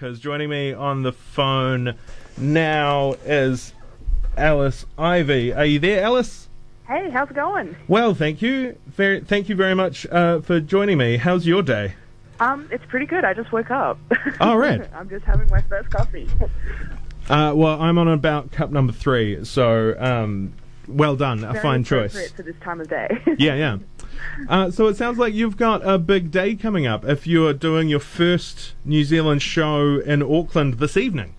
because joining me on the phone now is Alice Ivy. Are you there, Alice? Hey, how's it going? Well, thank you. Very, thank you very much uh, for joining me. How's your day? Um, it's pretty good. I just woke up. All right. I'm just having my first coffee. Uh, well, I'm on about cup number three, so um, well done. A Very fine appropriate choice. for this time of day. Yeah, yeah. Uh, so it sounds like you've got a big day coming up if you're doing your first New Zealand show in Auckland this evening.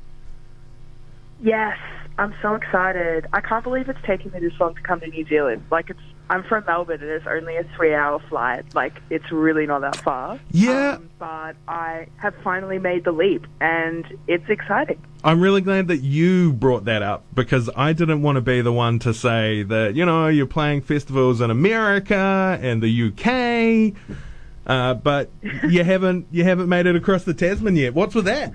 yes, I'm so excited. I can't believe it's taking me this long to come to New Zealand. Like it's, I'm from Melbourne and it's only a three-hour flight. Like it's really not that far. Yeah. Um, but I have finally made the leap, and it's exciting. I'm really glad that you brought that up because I didn't want to be the one to say that, you know, you're playing festivals in America and the UK, uh, but you haven't you haven't made it across the Tasman yet. What's with that?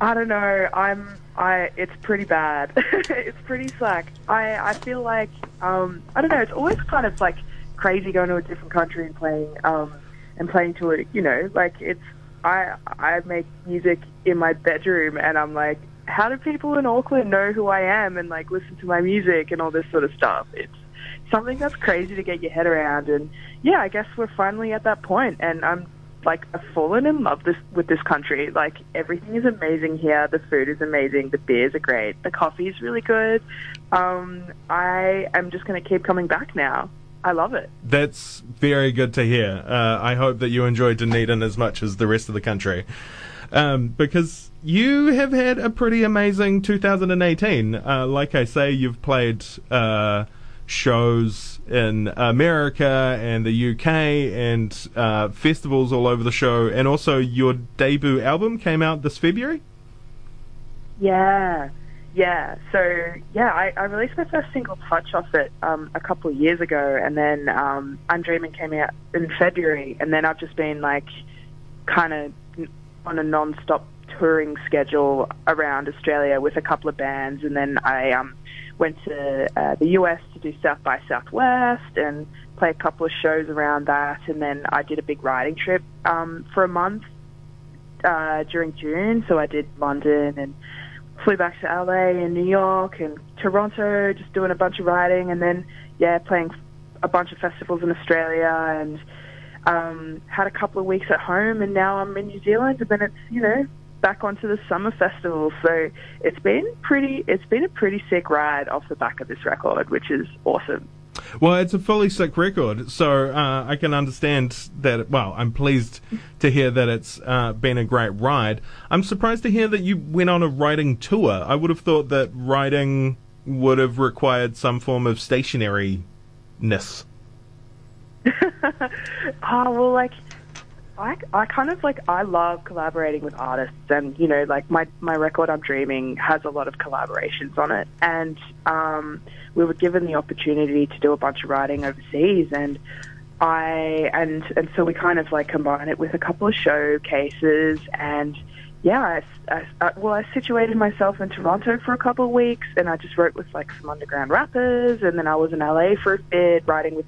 I don't know. I'm. I. It's pretty bad. it's pretty slack. I. I feel like. Um. I don't know. It's always kind of like crazy going to a different country and playing. Um. And playing to it. You know, like it's. I. I make music in my bedroom, and I'm like, how do people in Auckland know who I am and like listen to my music and all this sort of stuff? It's something that's crazy to get your head around. And yeah, I guess we're finally at that point, and I'm like I've fallen in love this with this country. Like everything is amazing here. The food is amazing. The beers are great. The coffee is really good. Um, I am just going to keep coming back now. I love it. That's very good to hear. Uh, I hope that you enjoy Dunedin as much as the rest of the country. Um, because you have had a pretty amazing 2018. Uh, like I say, you've played uh, shows in America and the UK and uh, festivals all over the show, and also your debut album came out this February. Yeah, yeah. So yeah, I, I released my first single, "Touch," off it um, a couple of years ago, and then um, came out in February, and then I've just been like, kind of on a non-stop touring schedule around Australia with a couple of bands, and then I um, went to uh, the US to do South by Southwest and play a couple of shows around that, and then I did a big riding trip um, for a month uh, during June. So I did London and flew back to LA and New York and Toronto, just doing a bunch of riding, and then yeah, playing a bunch of festivals in Australia and. Um, had a couple of weeks at home, and now I'm in New Zealand. And then it's you know back onto the summer festival. So it's been pretty. It's been a pretty sick ride off the back of this record, which is awesome. Well, it's a fully sick record, so uh, I can understand that. Well, I'm pleased to hear that it's uh, been a great ride. I'm surprised to hear that you went on a writing tour. I would have thought that writing would have required some form of stationariness. oh well, like I, I kind of like I love collaborating with artists, and you know, like my my record "I'm Dreaming" has a lot of collaborations on it, and um, we were given the opportunity to do a bunch of writing overseas, and I and and so we kind of like combine it with a couple of showcases, and yeah, I, I, I, well, I situated myself in Toronto for a couple of weeks, and I just wrote with like some underground rappers, and then I was in LA for a bit, writing with.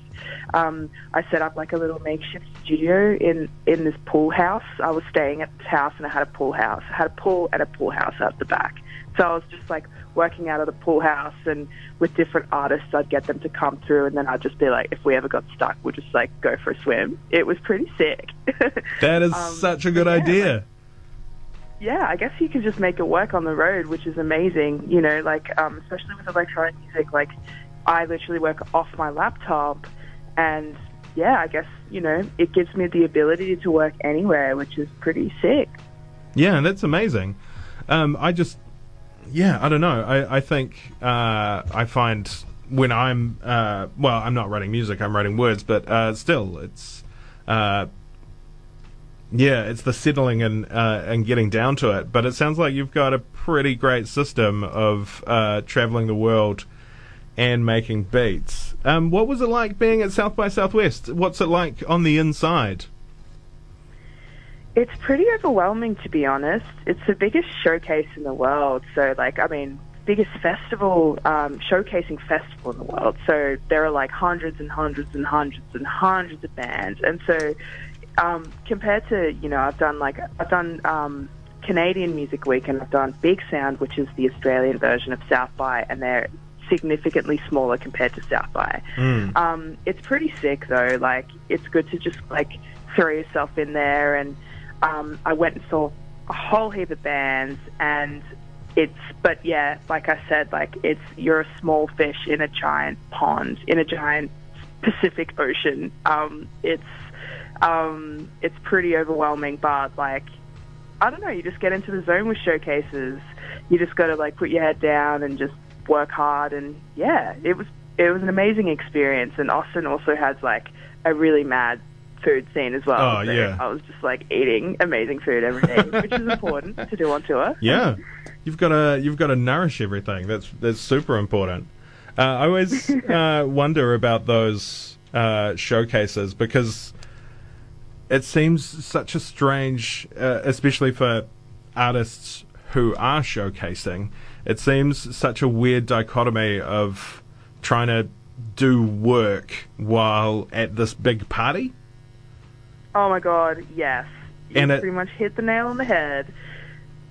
Um, I set up like a little makeshift studio in in this pool house. I was staying at this house, and I had a pool house. I had a pool and a pool house out the back. So I was just like working out of the pool house, and with different artists, I'd get them to come through, and then I'd just be like, if we ever got stuck, we'd just like go for a swim. It was pretty sick. That is Um, such a good yeah, idea. like- yeah, I guess you can just make it work on the road, which is amazing. You know, like um, especially with electronic music, like I literally work off my laptop, and yeah, I guess you know it gives me the ability to work anywhere, which is pretty sick. Yeah, that's amazing. Um, I just, yeah, I don't know. I, I think uh, I find when I'm, uh, well, I'm not writing music, I'm writing words, but uh, still, it's, uh, yeah, it's the settling and uh, and getting down to it. But it sounds like you've got a pretty great system of uh, traveling the world and making beats. Um, what was it like being at South by Southwest? What's it like on the inside? It's pretty overwhelming, to be honest. It's the biggest showcase in the world. So, like, I mean, biggest festival, um, showcasing festival in the world. So there are like hundreds and hundreds and hundreds and hundreds of bands. And so um, compared to you know I've done like I've done um, Canadian Music Week and I've done Big Sound, which is the Australian version of South by, and they're significantly smaller compared to South by. Mm. Um, it's pretty sick though. Like it's good to just like throw yourself in there. And um, I went and saw a whole heap of bands, and it's but yeah, like I said, like it's you're a small fish in a giant pond in a giant Pacific Ocean. Um, it's um, it's pretty overwhelming, but like I don't know, you just get into the zone with showcases. You just got to like put your head down and just work hard. And yeah, it was it was an amazing experience. And Austin also has like a really mad food scene as well. Oh, so yeah. I was just like eating amazing food every day, which is important to do on tour. Yeah, you've got to you've got to nourish everything. That's that's super important. Uh, I always uh, wonder about those uh, showcases because it seems such a strange, uh, especially for artists who are showcasing. It seems such a weird dichotomy of trying to do work while at this big party. Oh my god, yes. You And it- pretty much hit the nail on the head.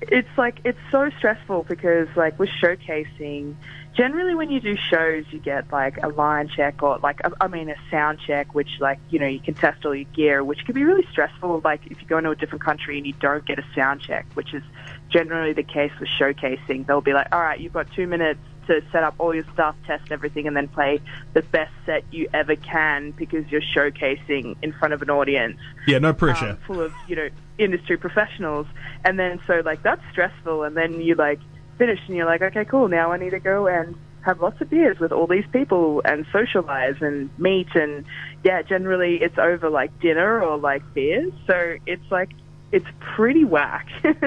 It's like it's so stressful because like with showcasing, generally when you do shows you get like a line check or like I- I mean a sound check which like you know you can test all your gear which can be really stressful. Like if you go into a different country and you don't get a sound check which is generally the case with showcasing they'll be like all right you've got 2 minutes to set up all your stuff test everything and then play the best set you ever can because you're showcasing in front of an audience. Yeah, no pressure. um, full of you know industry professionals, and then so like that's stressful, and then you like finish and you're like, okay, cool, now I need to go and have lots of beers with all these people and socialize and meet, and yeah, generally it's over like dinner or like beers, so it's like it's pretty whack.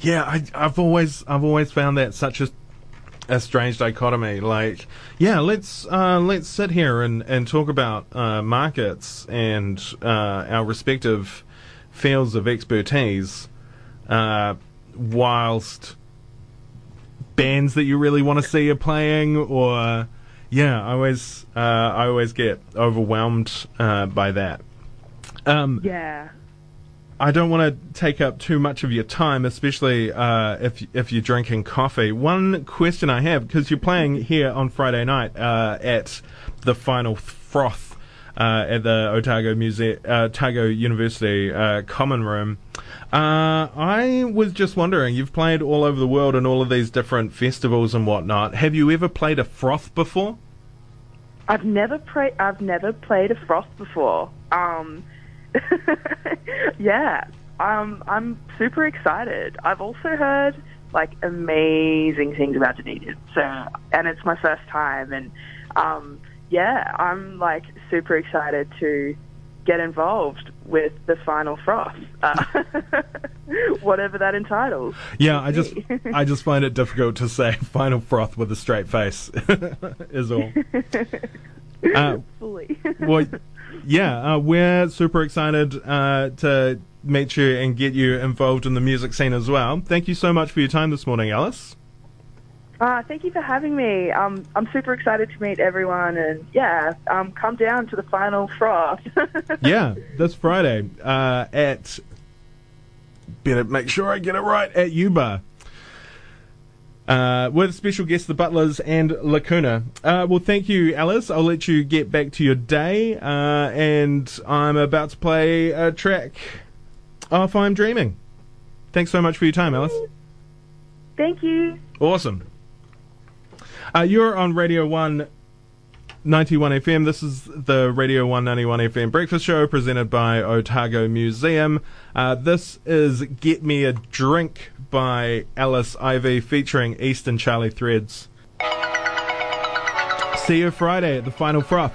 Yeah, I, I've always I've always found that such a a strange dichotomy. Like, yeah, let's uh, let's sit here and, and talk about uh, markets and uh, our respective fields of expertise, uh, whilst bands that you really want to see are playing, or yeah, I always uh, I always get overwhelmed uh, by that. Um, yeah. I don't want to take up too much of your time, especially uh, if if you're drinking coffee. One question I have, because you're playing here on Friday night uh, at the Final Froth uh, at the Otago uh, Otago University uh, Common Room. Uh, I was just wondering, you've played all over the world and all of these different festivals and whatnot. Have you ever played a froth before? I've never played. I've never played a froth before. Um, yeah, um, I'm super excited. I've also heard like amazing things about Dunedin, so and it's my first time, and um, yeah, I'm like super excited to get involved with the final froth, uh, whatever that entitles. Yeah, I just I just find it difficult to say final froth with a straight face. is all. Uh, Fully. well, yeah, uh, we're super excited uh, to meet you and get you involved in the music scene as well. Thank you so much for your time this morning, Alice. Uh, thank you for having me. Um, I'm super excited to meet everyone, and yeah, um, come down to the final froth. Yeah, that's Friday uh, at better make sure I get it right at Ubar. Uh, with special guests, the Butlers and Lacuna. Uh, well, thank you, Alice. I'll let you get back to your day. Uh, and I'm about to play a track off I'm Dreaming. Thanks so much for your time, Alice. Thank you. Awesome. Uh, you're on Radio 1 91 FM. This is the Radio 191 FM breakfast show presented by Otago Museum. Uh, this is Get Me a Drink by Alice Ivy featuring Eastern Charlie Threads. See you Friday at the Final Froth.